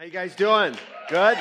How you guys doing? Good?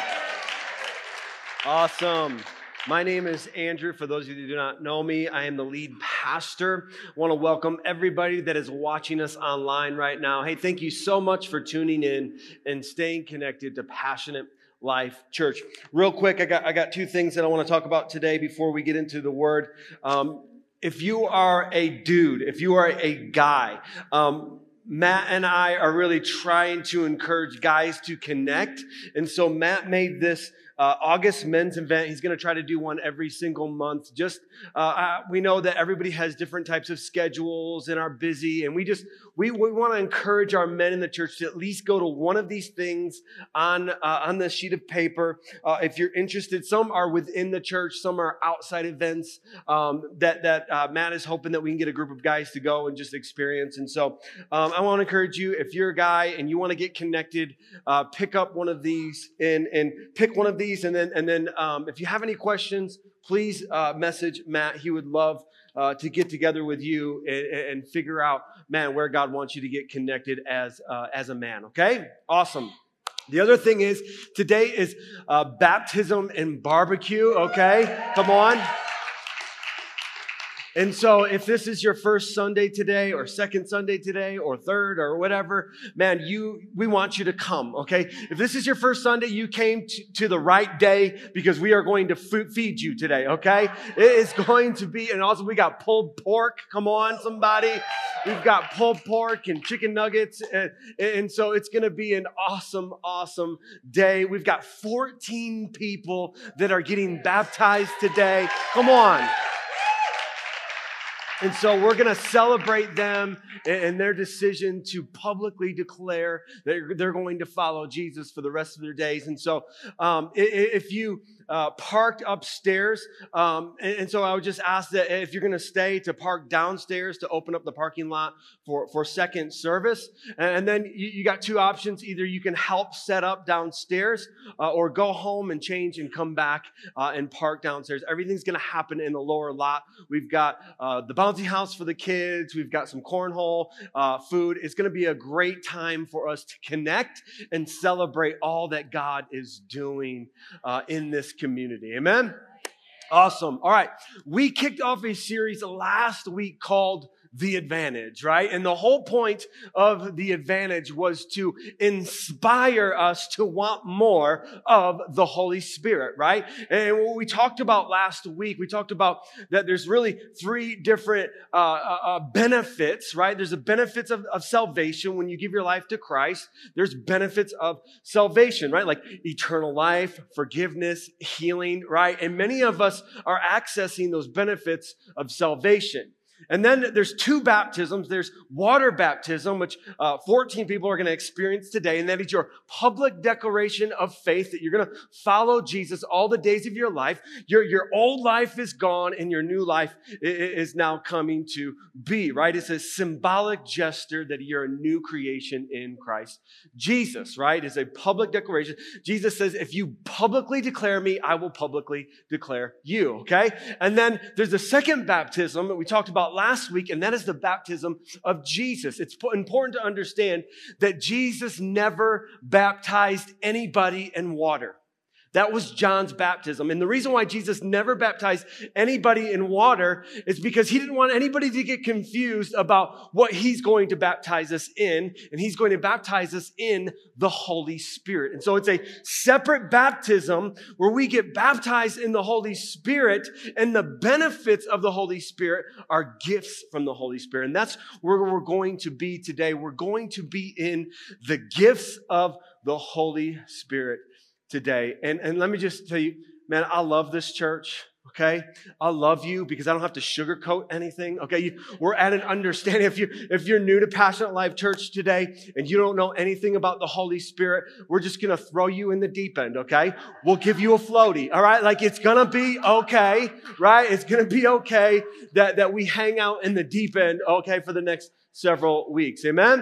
Awesome. My name is Andrew. For those of you who do not know me, I am the lead pastor. I want to welcome everybody that is watching us online right now. Hey, thank you so much for tuning in and staying connected to Passionate Life Church. Real quick, I got, I got two things that I want to talk about today before we get into the word. Um, if you are a dude, if you are a guy, um, Matt and I are really trying to encourage guys to connect. And so Matt made this uh, August men's event. He's going to try to do one every single month. Just uh, uh, we know that everybody has different types of schedules and are busy, and we just we, we want to encourage our men in the church to at least go to one of these things on uh, on the sheet of paper. Uh, if you're interested, some are within the church, some are outside events um, that that uh, Matt is hoping that we can get a group of guys to go and just experience. And so um, I want to encourage you if you're a guy and you want to get connected, pick up one of these and and pick one of these these, and then and then um, if you have any questions, please uh, message Matt. He would love uh, to get together with you and, and, figure out, man, where God wants you to get connected as uh, as a man. Okay, awesome. The other thing is today is uh, baptism and barbecue. Okay, come on. And so, if this is your first Sunday today, or second Sunday today, or third, or whatever, man, you we want you to come. Okay, if this is your first Sunday, you came to, to the right day because we are going to feed you today. Okay, it is going to be, and also we got pulled pork. Come on, somebody. We've got pulled pork and chicken nuggets, and, and so it's going to be an awesome, awesome day. We've got 14 people that are getting baptized today. Come on. And so we're going to celebrate them and their decision to publicly declare that they're going to follow Jesus for the rest of their days. And so um, if you uh, parked upstairs. Um, and, and, so I would just ask that if you're going to stay, to park downstairs to open up the parking lot for, for second service. And, then you, you, got two options. Either you can help set up downstairs uh, or go home and change and come back uh, and park downstairs. Everything's going to happen in the lower lot. We've got uh, the bouncy house for the kids. We've got some cornhole uh, food. It's going to be a great time for us to connect and celebrate all that God is doing in this community. Amen? Awesome. All right. We kicked off a series last week called the advantage, right? And the whole point of the advantage was to inspire us to want more of the Holy Spirit, right? And what we talked about last week, we talked about that there's really three different uh, uh, uh, benefits, right? There's the benefits of, of salvation when you give your life to Christ. There's benefits of salvation, right? Like eternal life, forgiveness, healing, right? And many of us are accessing those benefits of salvation. And then there's two baptisms. There's water baptism, which uh, 14 people are going to experience today. And that is your public declaration of faith that you're going to follow Jesus all the days of your life. Your, your old life is gone and your new life is now coming to be, right? It's a symbolic gesture that you're a new creation in Christ Jesus, right? It's a public declaration. Jesus says, if you publicly declare me, I will publicly declare you, okay? And then there's the second baptism that we talked about last week, and that is the baptism of Jesus. It's important to understand that Jesus never baptized anybody in water. That was John's baptism. And the reason why Jesus never baptized anybody in water is because he didn't want anybody to get confused about what he's going to baptize us in. And he's going to baptize us in the Holy Spirit. And so it's a separate baptism where we get baptized in the Holy Spirit and the benefits of the Holy Spirit are gifts from the Holy Spirit. And that's where we're going to be today. We're going to be in the gifts of the Holy Spirit today. And, and let me just tell you, man, I love this church. Okay. I love you because I don't have to sugarcoat anything. Okay. You, we're at an understanding. If you, if you're new to Passionate Life Church today and you don't know anything about the Holy Spirit, we're just to throw you in the deep end. Okay. We'll give you a floaty. All right. Like it's to be okay. Right. It's to be okay that, that we hang out in the deep end. Okay. For the next several weeks. Amen.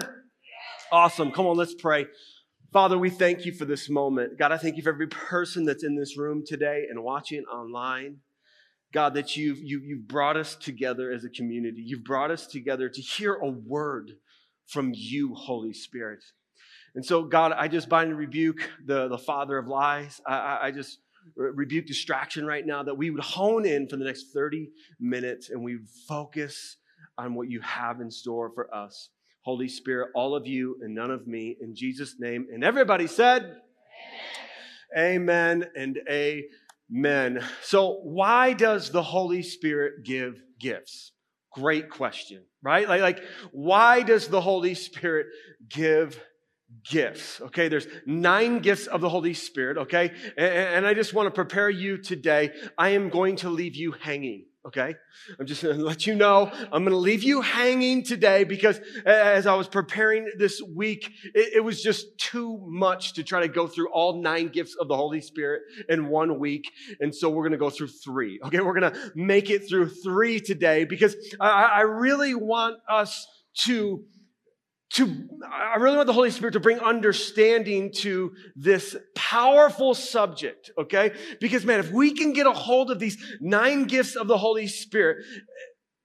Awesome. Come on. Let's pray. Father, we thank you for this moment. God, I thank you for every person that's in this room today and watching online. God, that you've, you, have you have brought us together as a community. You've brought us together to hear a word from you, Holy Spirit. And so, God, I just bind and rebuke the, the father of lies. I, I, I just rebuke distraction right now, that we would hone in for the next 30 minutes and we focus on what you have in store for us. Holy Spirit, all of you and none of me, in Jesus' name. And everybody said, Amen, amen and amen. So, why does the Holy Spirit give gifts? Great question, right? Like, like why does the Holy Spirit give gifts. Okay, there's nine gifts of the Holy Spirit. Okay, and, and I just want to prepare you today. I am going to leave you hanging. Okay, I'm just going to let you know I'm going to leave you hanging today because as I was preparing this week, it, it was just too much to try to go through all nine gifts of the Holy Spirit in one week. And so we're going to go through three. Okay, we're going to make it through three today because I, I really want us to to, I really want the Holy Spirit to bring understanding to this powerful subject, okay? Because, man, if we can get a hold of these nine gifts of the Holy Spirit,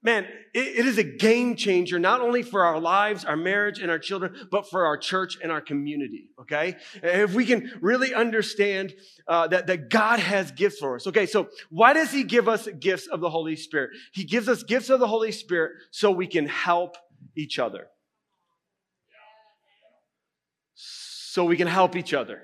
man, it, it is a game changer, not only for our lives, our marriage, and our children, but for our church and our community, okay? If we can really understand uh, that, that God has gifts for us. Okay, so why does He give us gifts of the Holy Spirit? He gives us gifts of the Holy Spirit so we can help each other. So we can help each other.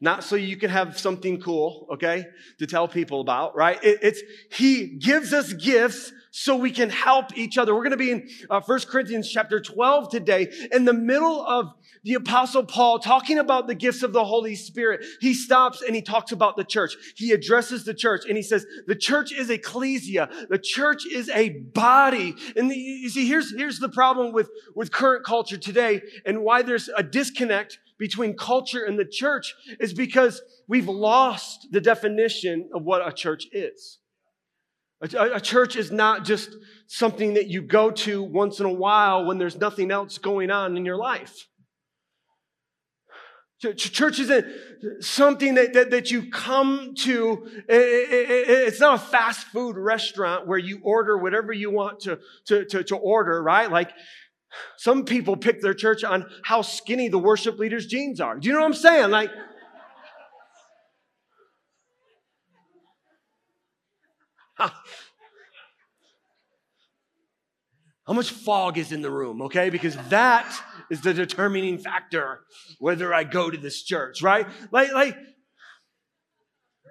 Not so you can have something cool, okay, to tell people about, right? It, it's, He gives us gifts so we can help each other. We're going to be in uh, 1 Corinthians chapter 12 today. In the middle of the apostle Paul talking about the gifts of the Holy Spirit, he stops and he talks about the church. He addresses the church and he says, the church is ecclesia. The church is a body. And the, you see, here's, here's the problem with, with current culture today and why there's a disconnect between culture and the church is because we've lost the definition of what a church is. A, a, church is not just something that you go to once in a while when there's nothing else going on in your life. Church isn't something that, that, that you come to. It's not a fast food restaurant where you order whatever you want to, to, to, to order, right? Like some people pick their church on how skinny the worship leader's jeans are. Do you know what I'm saying? Like, how much fog is in the room, okay? Because that is the determining factor whether I go to this church, right? Like, like,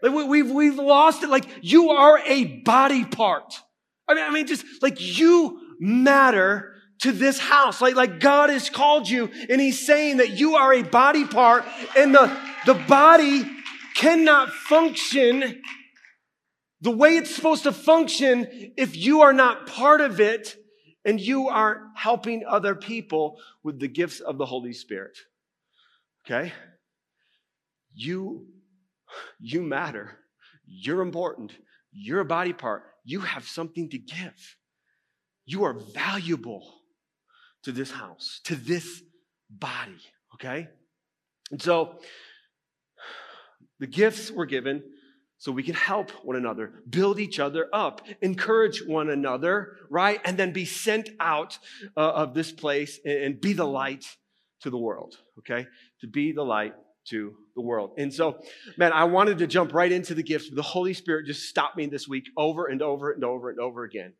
like we've, we've lost it. Like, you are a body part. I mean, I mean, just like you matter to this house. Like, like God has called you and he's saying that you are a body part and the, the body cannot function the way it's supposed to function if you are not part of it and you aren't helping other people with the gifts of the Holy Spirit. Okay? You, you matter. You're important. You're a body part. You have something to give. You are valuable to this house, to this body, okay? And so the gifts were given so we can help one another, build each other up, encourage one another, right? And then be sent out uh, of this place and, and be the light to the world, okay? To be the light to the world. And so, man, I wanted to jump right into the gifts, but the Holy Spirit just stopped me this week over and over and over and over again.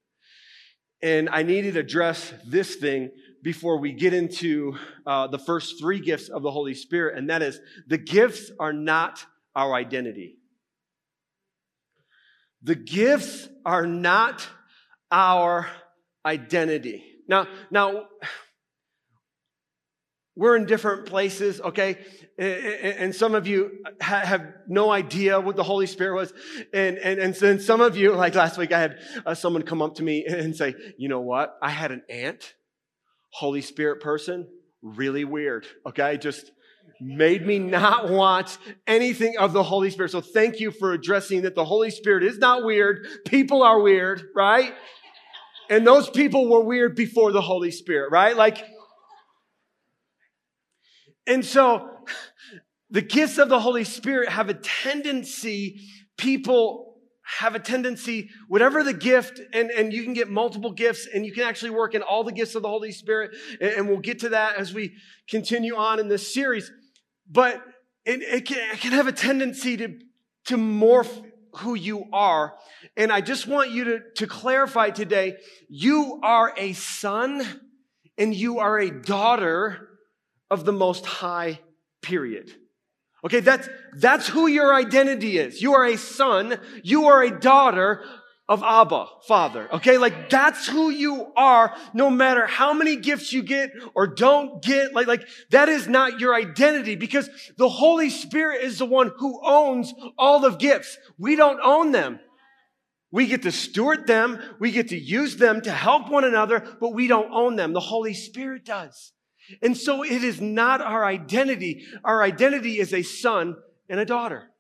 And I needed to address this thing before we get into uh, the first three gifts of the Holy Spirit, and that is the gifts are not our identity. The gifts are not our identity. Now, now, we're in different places, okay? And some of you have no idea what the Holy Spirit was. And, and, and then some of you, like last week, I had uh, someone come up to me and say, you know what? I had an aunt Holy Spirit person, really weird, okay? Just made me not want anything of the Holy Spirit. So thank you for addressing that the Holy Spirit is not weird. People are weird, right? And those people were weird before the Holy Spirit, right? Like, and so the gifts of the Holy Spirit have a tendency, people have a tendency, whatever the gift, and, and you can get multiple gifts, and you can actually work in all the gifts of the Holy Spirit, and, and we'll get to that as we continue on in this series. But it, it, can, it can have a tendency to, to morph who you are. And I just want you to, to clarify today you are a son and you are a daughter of the Most High, period. Okay, that's, that's who your identity is. You are a son, you are a daughter of Abba, Father. Okay, like that's who you are, no matter how many gifts you get or don't get. Like, like that is not your identity because the Holy Spirit is the one who owns all the gifts. We don't own them. We get to steward them, we get to use them to help one another, but we don't own them. The Holy Spirit does. And so it is not our identity. Our identity is a son and a daughter.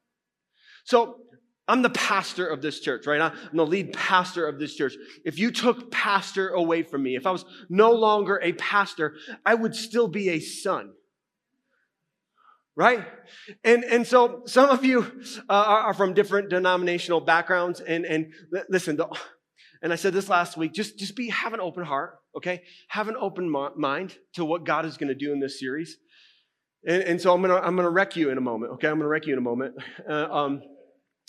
So I'm the pastor of this church, right? I'm the lead pastor of this church. If you took pastor away from me, if I was no longer a pastor, I would still be a son. Right? And, and so some of you uh, are from different denominational backgrounds. And, and listen, the, and I said this last week, just, just be, have an open heart, okay? Have an open mind to what God is going to do in this series. And, and so I'm going to, I'm going to wreck you in a moment, okay? I'm going to wreck you in a moment. Uh, um,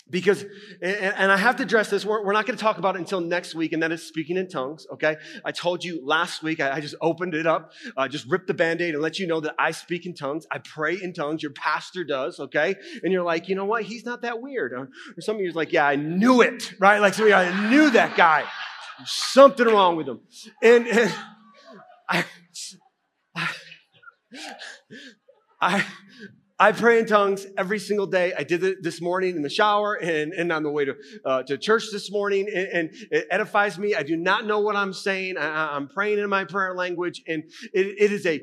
because, and I have to address this, we're, not going to talk about it until next week, and that is speaking in tongues, okay? I told you last week, I just opened it up, uh, just ripped the band aid and let you know that I speak in tongues. I pray in tongues. Your pastor does, okay? And you're like, you know what? He's not that weird. Or, some of you are like, yeah, I knew it, right? Like, so I knew that guy. Something wrong with him. And, and I, I, I I pray in tongues every single day. I did it this morning in the shower and, and on the way to, uh, to church this morning, and, and, it edifies me. I do not know what I'm saying. I, am praying in my prayer language, and it, it is a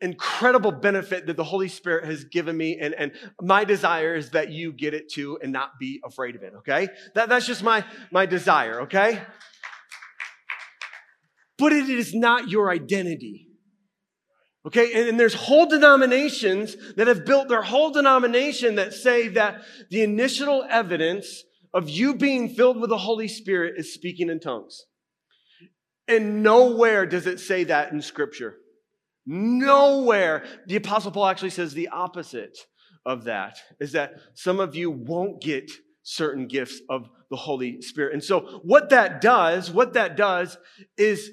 incredible benefit that the Holy Spirit has given me. And, and my desire is that you get it too and not be afraid of it, okay? That, that's just my, my desire, okay? But it is not your identity. Okay, and, and, there's whole denominations that have built their whole denomination that say that the initial evidence of you being filled with the Holy Spirit is speaking in tongues. And nowhere does it say that in Scripture. Nowhere. The Apostle Paul actually says the opposite of that is that some of you won't get certain gifts of the Holy Spirit. And so, what that does, what that does is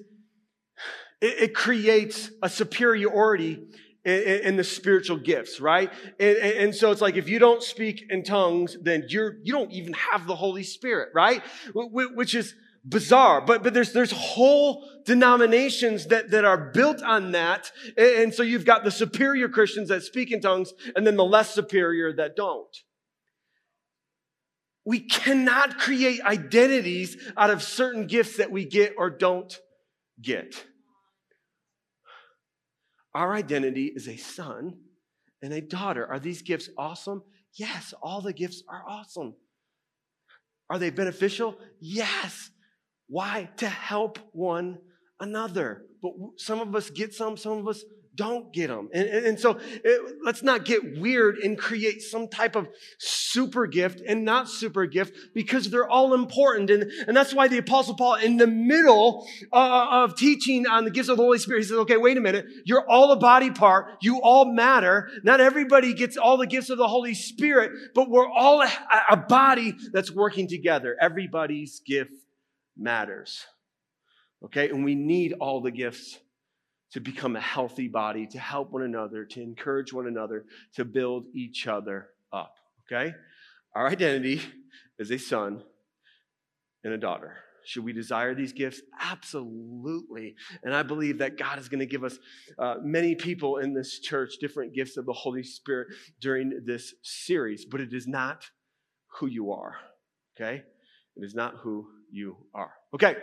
it, it creates a superiority in, the spiritual gifts, right? And, and, so it's like if you don't speak in tongues, then you're you don't even have the Holy Spirit, right? Which is bizarre. But but there's there's whole denominations that that are built on that, and so you've got the superior Christians that speak in tongues, and then the less superior that don't. We cannot create identities out of certain gifts that we get or don't get. Our identity is a son and a daughter. Are these gifts awesome? Yes, all the gifts are awesome. Are they beneficial? Yes. Why? To help one another. But some of us get some, some of us don't get them. And, and, and so it, let's not get weird and create some type of super gift and not super gift because they're all important. And, and that's why the Apostle Paul, in the middle uh, of teaching on the gifts of the Holy Spirit, he says, okay, wait a minute. You're all a body part. You all matter. Not everybody gets all the gifts of the Holy Spirit, but we're all a, a body that's working together. Everybody's gift matters. Okay, and we need all the gifts to become a healthy body, to help one another, to encourage one another, to build each other up. Okay? Our identity is a son and a daughter. Should we desire these gifts? Absolutely. And I believe that God is going to give us uh, many people in this church different gifts of the Holy Spirit during this series, but it is not who you are. Okay? It is not who you are. Okay.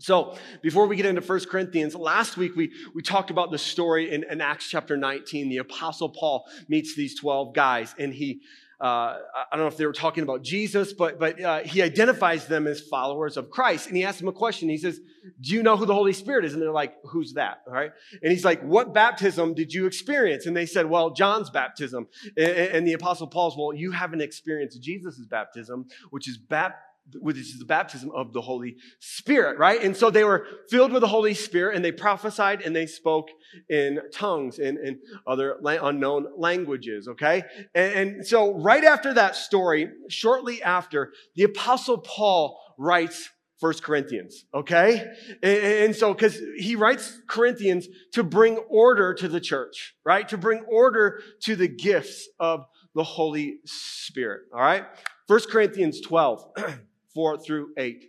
So, before we get into 1 Corinthians, last week we, we talked about the story in, in Acts chapter 19. The Apostle Paul meets these 12 guys, and he, uh, I don't know if they were talking about Jesus, but, but uh, he identifies them as followers of Christ. And he asks them a question. He says, Do you know who the Holy Spirit is? And they're like, Who's that? All right. And he's like, What baptism did you experience? And they said, Well, John's baptism. And, and the Apostle Paul's, Well, you haven't experienced Jesus' baptism, which is baptism which is the baptism of the Holy Spirit, right? And so they were filled with the Holy Spirit and they prophesied and they spoke in tongues and, other la- unknown languages, okay? And, and so right after that story, shortly after, the apostle Paul writes First Corinthians, okay? And, and so, because he writes Corinthians to bring order to the church, right? To bring order to the gifts of the Holy Spirit, all right? First Corinthians 12. 4 through 8.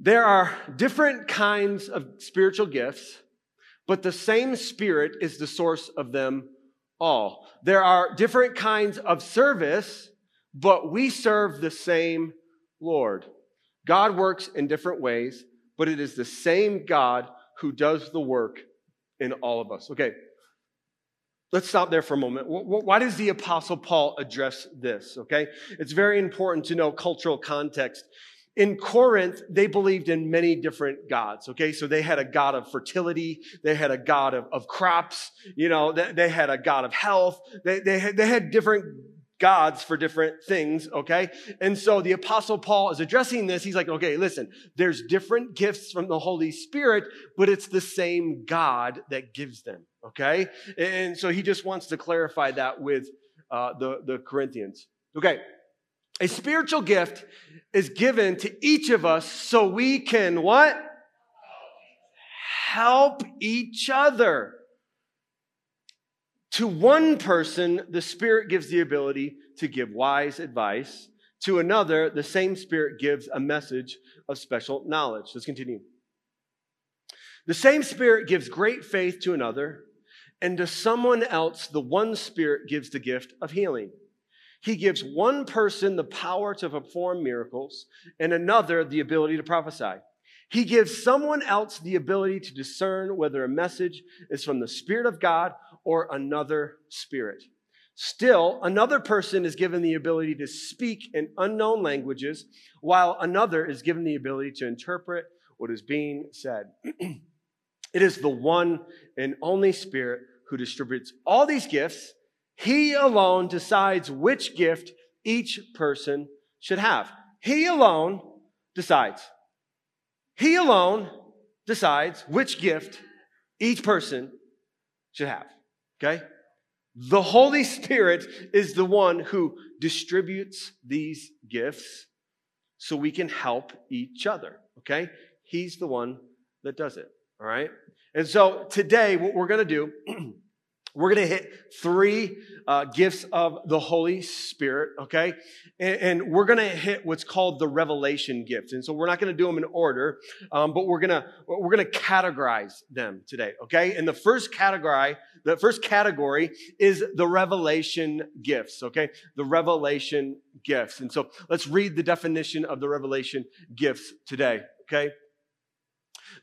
There are different kinds of spiritual gifts, but the same Spirit is the source of them all. There are different kinds of service, but we serve the same Lord. God works in different ways, but it is the same God who does the work in all of us. Okay, Let's stop there for a moment. Why does the Apostle Paul address this? Okay. It's very important to know cultural context. In Corinth, they believed in many different gods. Okay. So they had a God of fertility. They had a God of, of crops. You know, they, they had a God of health. They, they, had, they had different gods for different things, okay? And so the apostle Paul is addressing this. He's like, okay, listen, there's different gifts from the Holy Spirit, but it's the same God that gives them, okay? And so he just wants to clarify that with uh, the, the Corinthians. Okay, a spiritual gift is given to each of us so we can what? Help each other. To one person, the Spirit gives the ability to give wise advice. To another, the same Spirit gives a message of special knowledge. Let's continue. The same Spirit gives great faith to another, and to someone else, the one Spirit gives the gift of healing. He gives one person the power to perform miracles, and another the ability to prophesy. He gives someone else the ability to discern whether a message is from the Spirit of God or another spirit. Still, another person is given the ability to speak in unknown languages, while another is given the ability to interpret what is being said. it is the one and only Spirit who distributes all these gifts. He alone decides which gift each person should have. He alone decides. He alone decides which gift each person should have. Okay? The Holy Spirit is the one who distributes these gifts so we can help each other. Okay? He's the one that does it. All right? And so today, what we're going to do We're going to hit three uh, gifts of the Holy Spirit, okay? And, and we're going to hit what's called the revelation gift. And so we're not going to do them in order, um, but we're going to we're going to categorize them today, okay? And the first category, the first category is the revelation gifts, okay? The revelation gifts. And so let's read the definition of the revelation gifts today, okay?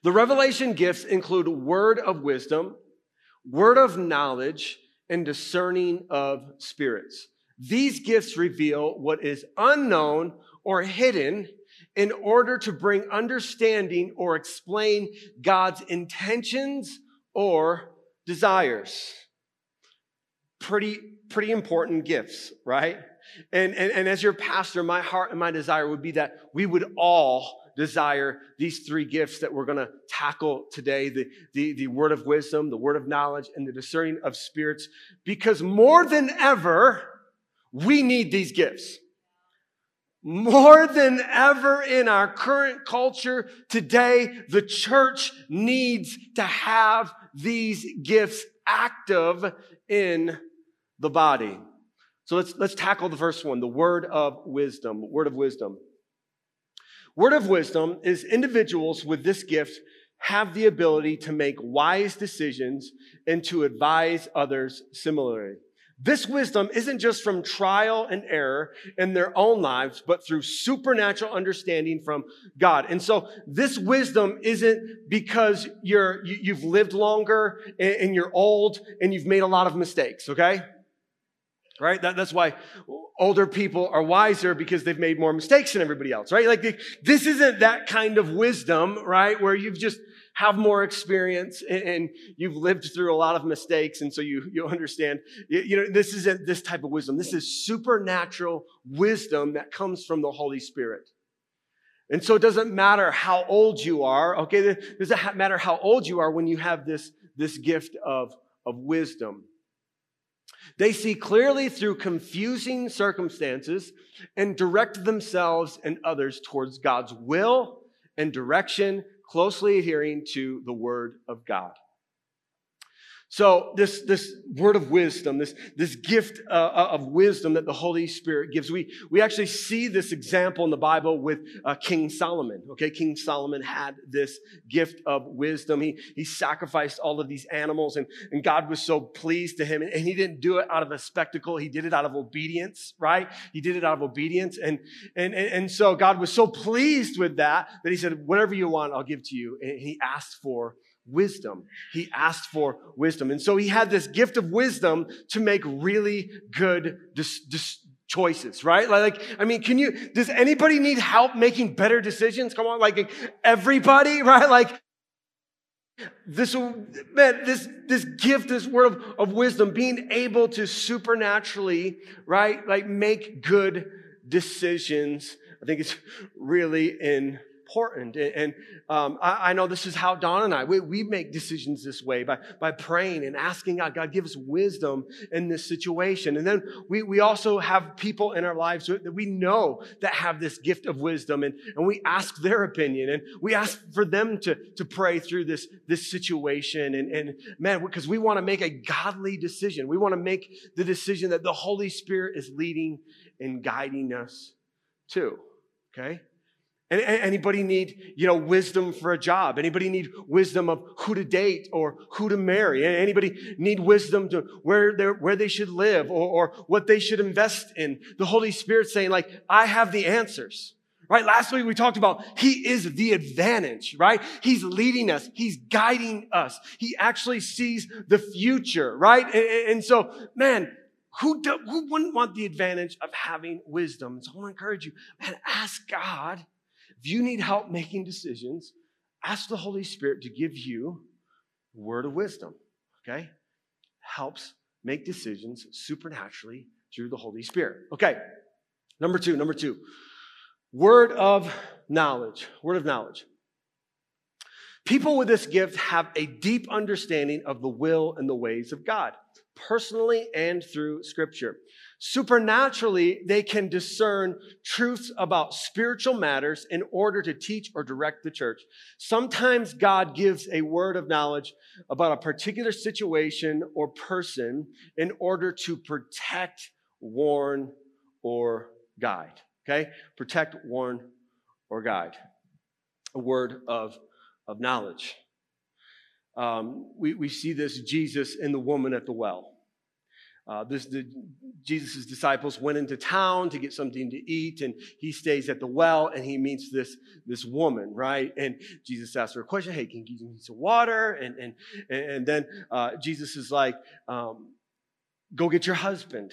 The revelation gifts include word of wisdom, word of knowledge, and discerning of spirits. These gifts reveal what is unknown or hidden in order to bring understanding or explain God's intentions or desires. Pretty, pretty important gifts, right? And, and, and as your pastor, my heart and my desire would be that we would all desire these three gifts that we're going to tackle today the, the, the word of wisdom, the word of knowledge, and the discerning of spirits, because more than ever, we need these gifts. More than ever in our current culture today, the church needs to have these gifts active in the body. So let's, let's tackle the first one, the word of wisdom, word of wisdom. Word of wisdom is individuals with this gift have the ability to make wise decisions and to advise others similarly. This wisdom isn't just from trial and error in their own lives, but through supernatural understanding from God. And so this wisdom isn't because you're, you, have lived longer and, you're old and you've made a lot of mistakes, okay? Right? That, that's why older people are wiser because they've made more mistakes than everybody else, right? Like this isn't that kind of wisdom, right? Where you've just have more experience and you've lived through a lot of mistakes. And so you, you understand, you know, this isn't this type of wisdom. This is supernatural wisdom that comes from the Holy Spirit. And so it doesn't matter how old you are, okay? It doesn't matter how old you are when you have this, this gift of, of wisdom. They see clearly through confusing circumstances and direct themselves and others towards God's will and direction, closely adhering to the Word of God. So this, this word of wisdom, this, this gift uh, uh, of wisdom that the Holy Spirit gives, we, we actually see this example in the Bible with uh, King Solomon. Okay, King Solomon had this gift of wisdom. He, he sacrificed all of these animals and, and God was so pleased to him. And, and he didn't do it out of a spectacle. He did it out of obedience, right? He did it out of obedience. And, and, and, and so God was so pleased with that that he said, whatever you want, I'll give to you. And he asked for wisdom. He asked for wisdom. And so he had this gift of wisdom to make really good dis- dis- choices, right? Like, I mean, can you, does anybody need help making better decisions? Come on, like everybody, right? Like, this man, this this gift, this word of, of wisdom, being able to supernaturally, right, like make good decisions. I think it's really in important. And um, I, I, know this is how Don and I, we, we make decisions this way by, by praying and asking God, God, give us wisdom in this situation. And then we, we also have people in our lives that we know that have this gift of wisdom and, and we ask their opinion and we ask for them to, to pray through this, this situation. And, and man, because we want to make a godly decision. We want to make the decision that the Holy Spirit is leading and guiding us to. Okay? Anybody need, you know, wisdom for a job? Anybody need wisdom of who to date or who to marry? Anybody need wisdom to where they where they should live or, or what they should invest in? The Holy Spirit saying, like, I have the answers. Right? Last week we talked about He is the advantage, right? He's leading us. He's guiding us. He actually sees the future, right? And, and so, man, who, do, who wouldn't want the advantage of having wisdom? So I want to encourage you, man, ask God if you need help making decisions, ask the Holy Spirit to give you word of wisdom, okay? Helps make decisions supernaturally through the Holy Spirit. Okay, number two, number two, word of knowledge. Word of knowledge. People with this gift have a deep understanding of the will and the ways of God, personally and through Scripture. Supernaturally, they can discern truths about spiritual matters in order to teach or direct the church. Sometimes God gives a word of knowledge about a particular situation or person in order to protect, warn, or guide. Okay? Protect, warn, or guide. A word of, of knowledge. Um, we, we see this Jesus and the woman at the well. Uh, this, Jesus' disciples went into town to get something to eat, and he stays at the well and he meets this, this woman, right? And Jesus asks her a question Hey, can you give me some water? And, and, and then uh, Jesus is like, um, Go get your husband.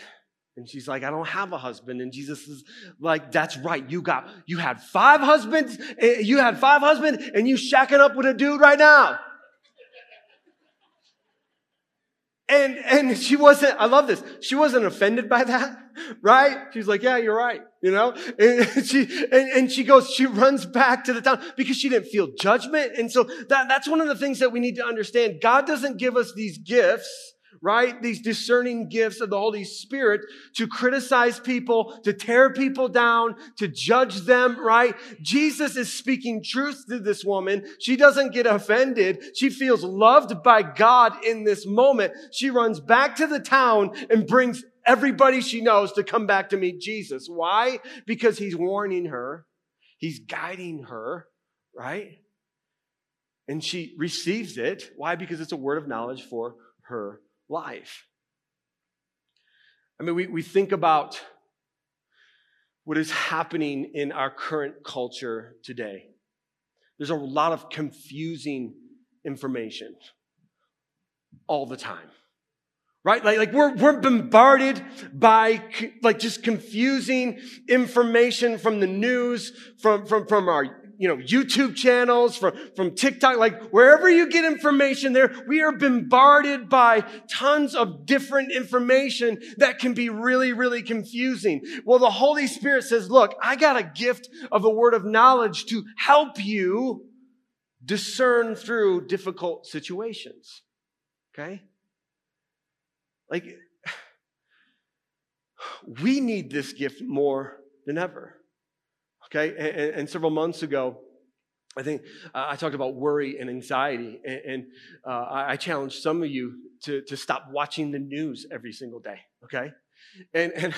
And she's like, I don't have a husband. And Jesus is like, that's right. You got, you had five husbands. Eh, you had five husbands and you shacking up with a dude right now. And, and she wasn't, I love this. She wasn't offended by that, right? She's like, yeah, you're right, you know? And she, and, and she goes, she runs back to the town because she didn't feel judgment. And so that, that's one of the things that we need to understand. God doesn't give us these gifts right? These discerning gifts of the Holy Spirit to criticize people, to tear people down, to judge them, right? Jesus is speaking truth to this woman. She doesn't get offended. She feels loved by God in this moment. She runs back to the town and brings everybody she knows to come back to meet Jesus. Why? Because he's warning her. He's guiding her, right? And she receives it. Why? Because it's a word of knowledge for her life. I mean, we, we think about what is happening in our current culture today. There's a lot of confusing information all the time. right? Like, like we're, we're bombarded by like just confusing information from the news, from, from, from our, you know, YouTube channels, from, from TikTok, like wherever you get information there, we are bombarded by tons of different information that can be really, really confusing. Well, the Holy Spirit says, look, I got a gift of a word of knowledge to help you discern through difficult situations. Okay? Like, we need this gift more than ever. Okay? And, and several months ago, I think uh, I talked about worry and anxiety, and, and uh, I, challenged some of you to, to stop watching the news every single day, okay? And, and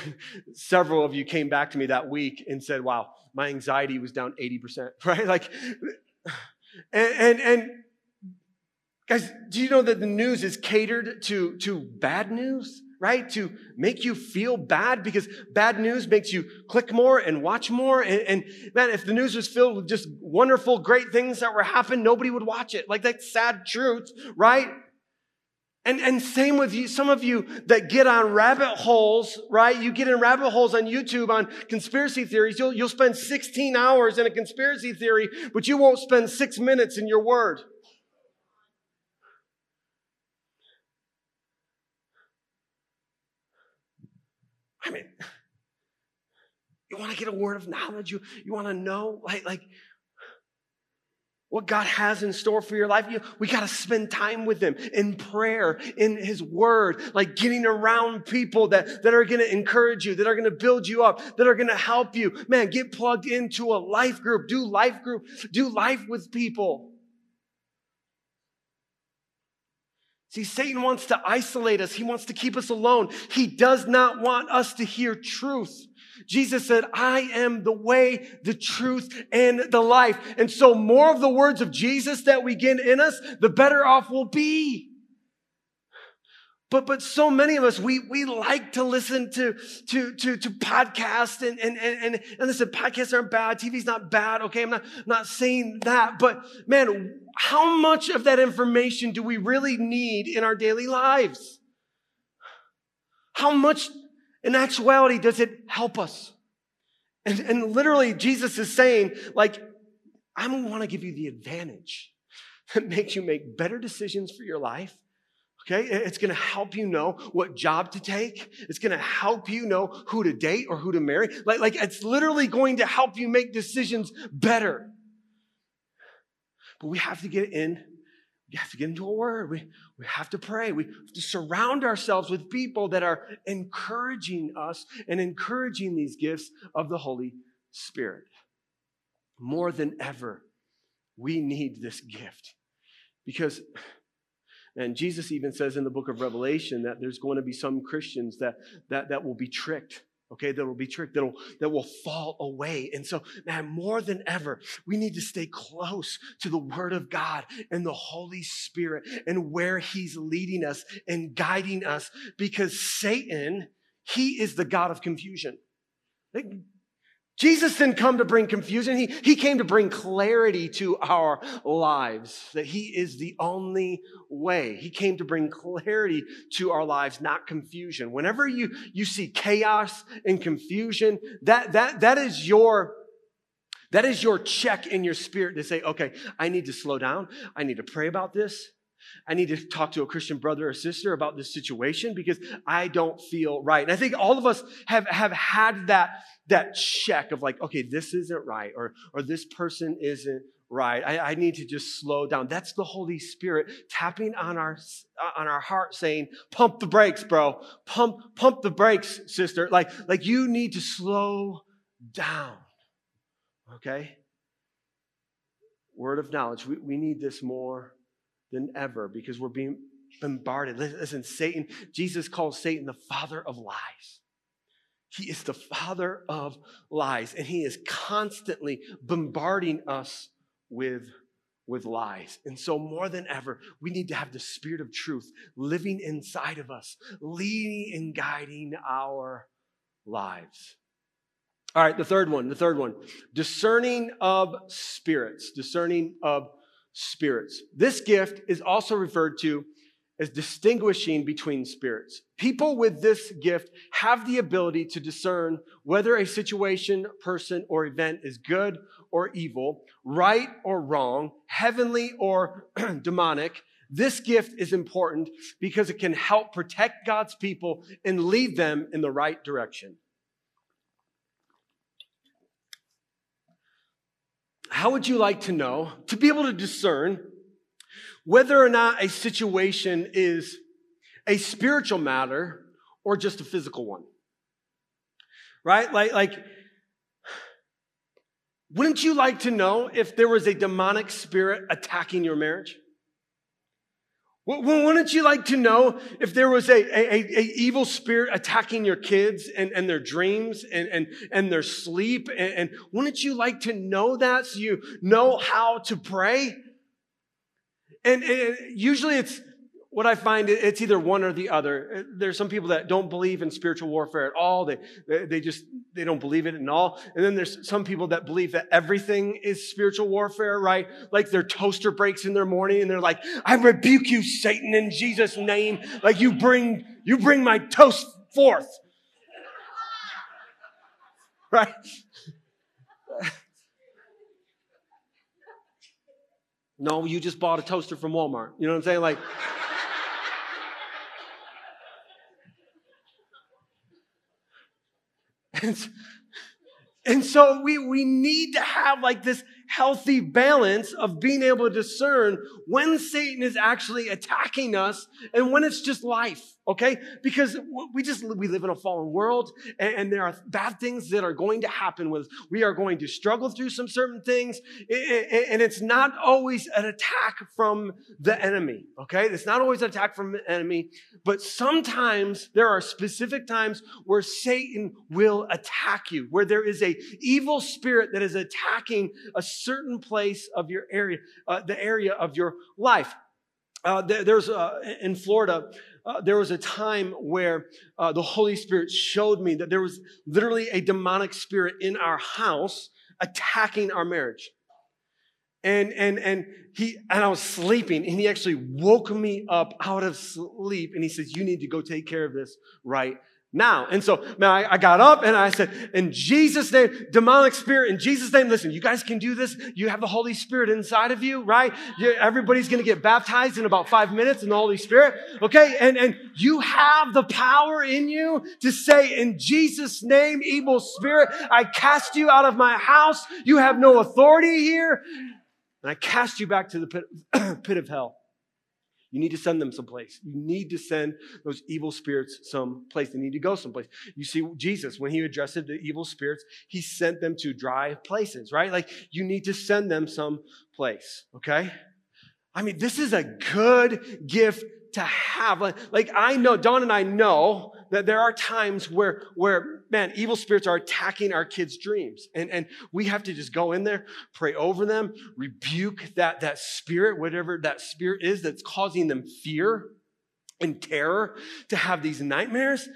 several of you came back to me that week and said, wow, my anxiety was down 80%, right? Like, and, and, and Guys, do you know that the news is catered to, to bad news, right? To make you feel bad because bad news makes you click more and watch more. And, and, man, if the news was filled with just wonderful, great things that were happening, nobody would watch it. Like that's sad truth, right? And, and same with you, some of you that get on rabbit holes, right? You get in rabbit holes on YouTube on conspiracy theories. You'll, you'll spend 16 hours in a conspiracy theory, but you won't spend six minutes in your word. I mean, you want to get a word of knowledge. You, you want to know, like, like what God has in store for your life. You, we got to spend time with Him in prayer, in His Word, like getting around people that, that are going to encourage you, that are going to build you up, that are going to help you. Man, get plugged into a life group, do life group, do life with people. See, Satan wants to isolate us. He wants to keep us alone. He does not want us to hear truth. Jesus said, I am the way, the truth, and the life. And so more of the words of Jesus that we get in us, the better off we'll be. But, but so many of us, we, we like to listen to, to, to, to podcasts and, and, and, and, listen, podcasts aren't bad. TV's not bad. Okay. I'm not, not saying that, but man, how much of that information do we really need in our daily lives? How much in actuality does it help us? And, and literally Jesus is saying, like, I want to give you the advantage that makes you make better decisions for your life Okay, it's gonna help you know what job to take. It's gonna help you know who to date or who to marry. Like, like it's literally going to help you make decisions better. But we have to get in, we have to get into a word. We, we have to pray. We have to surround ourselves with people that are encouraging us and encouraging these gifts of the Holy Spirit. More than ever, we need this gift because and Jesus even says in the book of Revelation that there's going to be some Christians that, that, that will be tricked. Okay, that will be tricked, that will, that will fall away. And so, man, more than ever, we need to stay close to the Word of God and the Holy Spirit and where He's leading us and guiding us because Satan, he is the God of confusion. Jesus didn't come to bring confusion. He, he came to bring clarity to our lives, that He is the only way. He came to bring clarity to our lives, not confusion. Whenever you, you see chaos and confusion, that, that, that is your, that is your check in your spirit to say, okay, I need to slow down. I need to pray about this. I need to talk to a Christian brother or sister about this situation because I don't feel right. And I think all of us have, have had that, that check of like, okay, this isn't right, or, or this person isn't right. I, I need to just slow down. That's the Holy Spirit tapping on our, on our heart saying, pump the brakes, bro. Pump, pump the brakes, sister. Like, like you need to slow down. Okay? Word of knowledge. We, we need this more than ever because we're being bombarded. Listen, Satan, Jesus calls Satan the father of lies. He is the father of lies, and he is constantly bombarding us with, with lies. And so, more than ever, we need to have the spirit of truth living inside of us, leading and guiding our lives. All right, the third one, the third one discerning of spirits, discerning of spirits. This gift is also referred to as distinguishing between spirits. People with this gift have the ability to discern whether a situation, person, or event is good or evil, right or wrong, heavenly or demonic. This gift is important because it can help protect God's people and lead them in the right direction. How would you like to know, to be able to discern whether or not a situation is a spiritual matter or just a physical one. Right? Like, like, wouldn't you like to know if there was a demonic spirit attacking your marriage? Wouldn't you like to know if there was a, a, a, evil spirit attacking your kids and, and their dreams and, and, and their sleep? And, and wouldn't you like to know that so you know how to pray? And, and usually it's what I find it's either one or the other. Uh, there's some people that don't believe in spiritual warfare at all. They, they just, they don't believe it at all. And then there's some people that believe that everything is spiritual warfare, right? Like their toaster breaks in their morning and they're like, I rebuke you, Satan, in Jesus' name. Like you bring, you bring my toast forth. Right? No, you just bought a toaster from Walmart. You know what I'm saying? Like, and, and so we, we need to have like this healthy balance of being able to discern when Satan is actually attacking us and when it's just life okay? Because we just we live in a fallen world and, there are bad things that are going to happen with we are going to struggle through some certain things and it's not always an attack from the enemy okay? It's not always an attack from the enemy but sometimes there are specific times where satan will attack you where there is a evil spirit that is attacking a certain place of your area uh, the area of your life uh, there, there's uh, in florida uh, there was a time where uh, the Holy Spirit showed me that there was literally a demonic spirit in our house attacking our marriage. And, and, and he, and I was sleeping and he actually woke me up out of sleep and he says, you need to go take care of this right now. And so, man, I, I, got up and I said, in Jesus' name, demonic spirit, in Jesus' name, listen, you guys can do this. You have the Holy Spirit inside of you, right? You, everybody's going to get baptized in about five minutes in the Holy Spirit. Okay. And, and you have the power in you to say, in Jesus' name, evil spirit, I cast you out of my house. You have no authority here. And I cast you back to the pit, pit of hell. You need to send them someplace. You need to send those evil spirits someplace. They need to go someplace. You see, Jesus, when he addressed the evil spirits, he sent them to dry places, right? Like you need to send them someplace, okay? I mean, this is a good gift to have. Like, I know, Don and I know that there are times where, where, man, evil spirits are attacking our kids' dreams. And, and we have to just go in there, pray over them, rebuke that, that spirit, whatever that spirit is that's causing them fear and terror to have these nightmares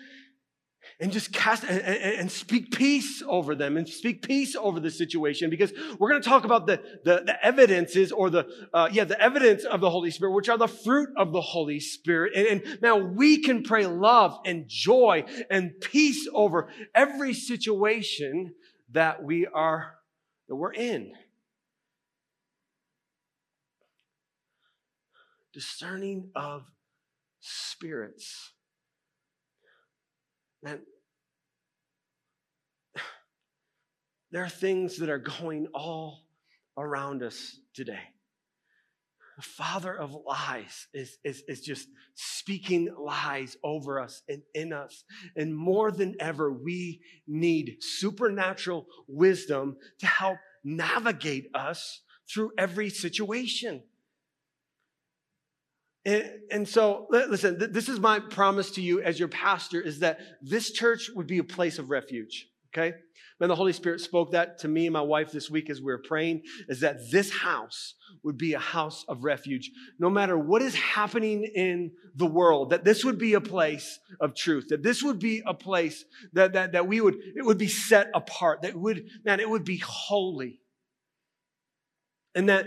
and just cast and, and, speak peace over them and speak peace over the situation because we're going to talk about the, the, the evidences or the uh, yeah the evidence of the holy spirit which are the fruit of the holy spirit. And, and now we can pray love and joy and peace over every situation that we are that we're in. Discerning of spirits Man, there are things that are going all around us today. The father of lies is, is, is just speaking lies over us and in us. And more than ever, we need supernatural wisdom to help navigate us through every situation. And, so, listen, this is my promise to you as your pastor is that this church would be a place of refuge, okay? Man, the Holy Spirit spoke that to me and my wife this week as we were praying, is that this house would be a house of refuge. No matter what is happening in the world, that this would be a place of truth, that this would be a place that, that, that we would, it would be set apart, that would, man, it would be holy. And that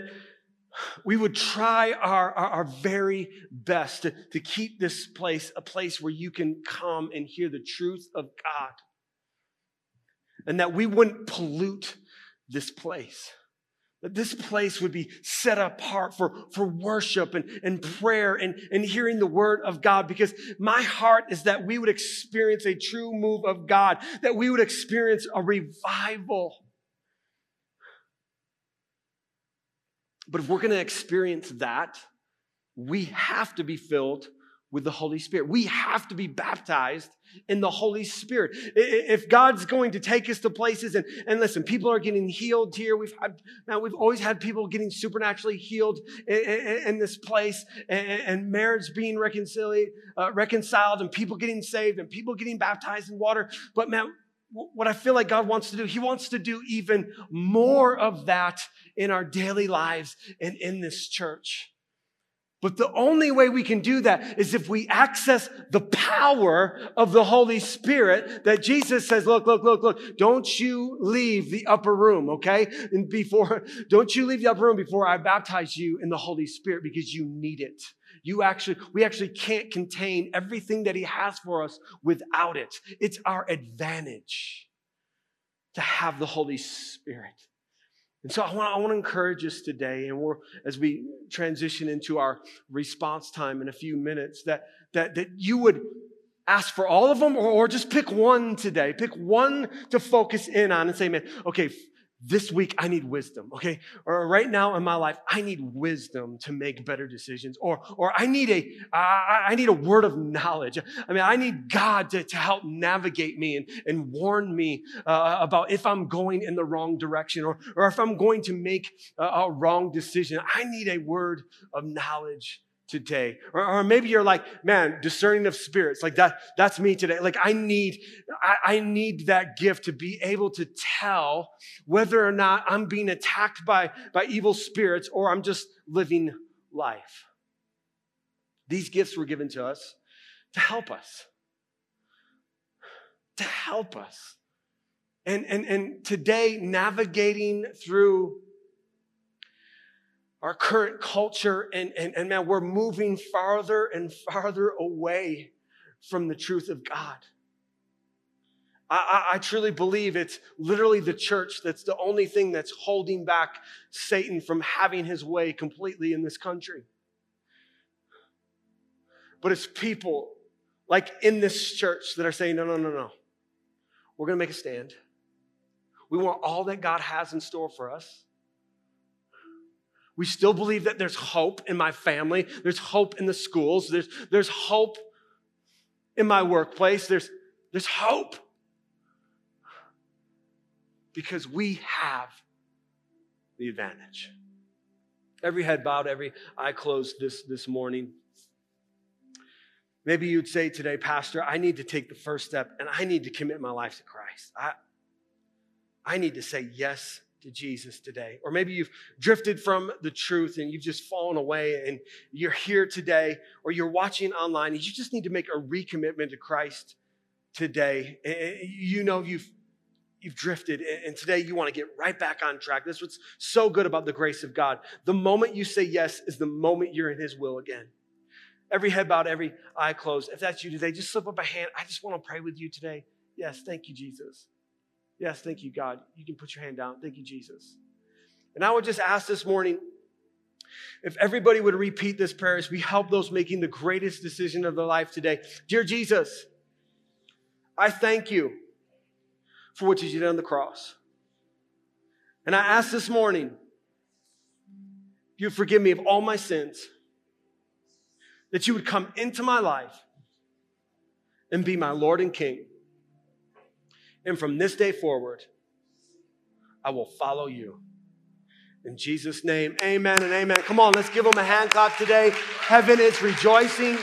we would try our, our, our, very best to, to keep this place a place where you can come and hear the truth of God. And that we wouldn't pollute this place. That this place would be set apart for, for worship and, and prayer and, and hearing the word of God. Because my heart is that we would experience a true move of God, that we would experience a revival But if we're going to experience that, we have to be filled with the Holy Spirit. We have to be baptized in the Holy Spirit. If God's going to take us to places and, and listen, people are getting healed here. We've had, now we've always had people getting supernaturally healed in, in, in this place and, and, marriage being reconciled, uh, reconciled and people getting saved and people getting baptized in water. But man, what I feel like God wants to do, He wants to do even more of that in our daily lives and in this church. But the only way we can do that is if we access the power of the Holy Spirit that Jesus says, look, look, look, look, don't you leave the upper room, okay? And before, don't you leave the upper room before I baptize you in the Holy Spirit because you need it. You actually, we actually can't contain everything that he has for us without it. It's our advantage to have the Holy Spirit. And so I want, I want to encourage us today, and we're as we transition into our response time in a few minutes, that that that you would ask for all of them or, or just pick one today. Pick one to focus in on and say, man, okay, this week I need wisdom, okay? Or right now in my life, I need wisdom to make better decisions. Or, or I need a, I, I need a word of knowledge. I mean, I need God to, to help navigate me and, and warn me uh, about if I'm going in the wrong direction or, or if I'm going to make a, a wrong decision. I need a word of knowledge today. Or, or, maybe you're like, man, discerning of spirits. Like that, that's me today. Like I need, I, I, need that gift to be able to tell whether or not I'm being attacked by, by evil spirits or I'm just living life. These gifts were given to us to help us. To help us. And, and, and today, navigating through our current culture, and, and, and man, we're moving farther and farther away from the truth of God. I, I, I, truly believe it's literally the church that's the only thing that's holding back Satan from having his way completely in this country. But it's people like in this church that are saying, no, no, no, no. We're going to make a stand. We want all that God has in store for us. We still believe that there's hope in my family, there's hope in the schools, there's, there's hope in my workplace, there's, there's hope. Because we have the advantage. Every head bowed, every eye closed this, this morning. Maybe you'd say today, Pastor, I need to take the first step and I need to commit my life to Christ. I, I need to say yes to Jesus today. Or maybe you've drifted from the truth and you've just fallen away and you're here today, or you're watching online and you just need to make a recommitment to Christ today. You know you've you've drifted and today you want to get right back on track. That's what's so good about the grace of God. The moment you say yes is the moment you're in his will again. Every head bowed, every eye closed. If that's you today, just slip up a hand. I just want to pray with you today. Yes, thank you, Jesus. Yes, thank you, God. You can put your hand down. Thank you, Jesus. And I would just ask this morning if everybody would repeat this prayer as we help those making the greatest decision of their life today. Dear Jesus, I thank you for what you did on the cross. And I ask this morning, you forgive me of all my sins, that you would come into my life and be my Lord and King. And from this day forward, I will follow you. In Jesus' name, amen and amen. Come on, let's give them a hand clap today. Heaven is rejoicing.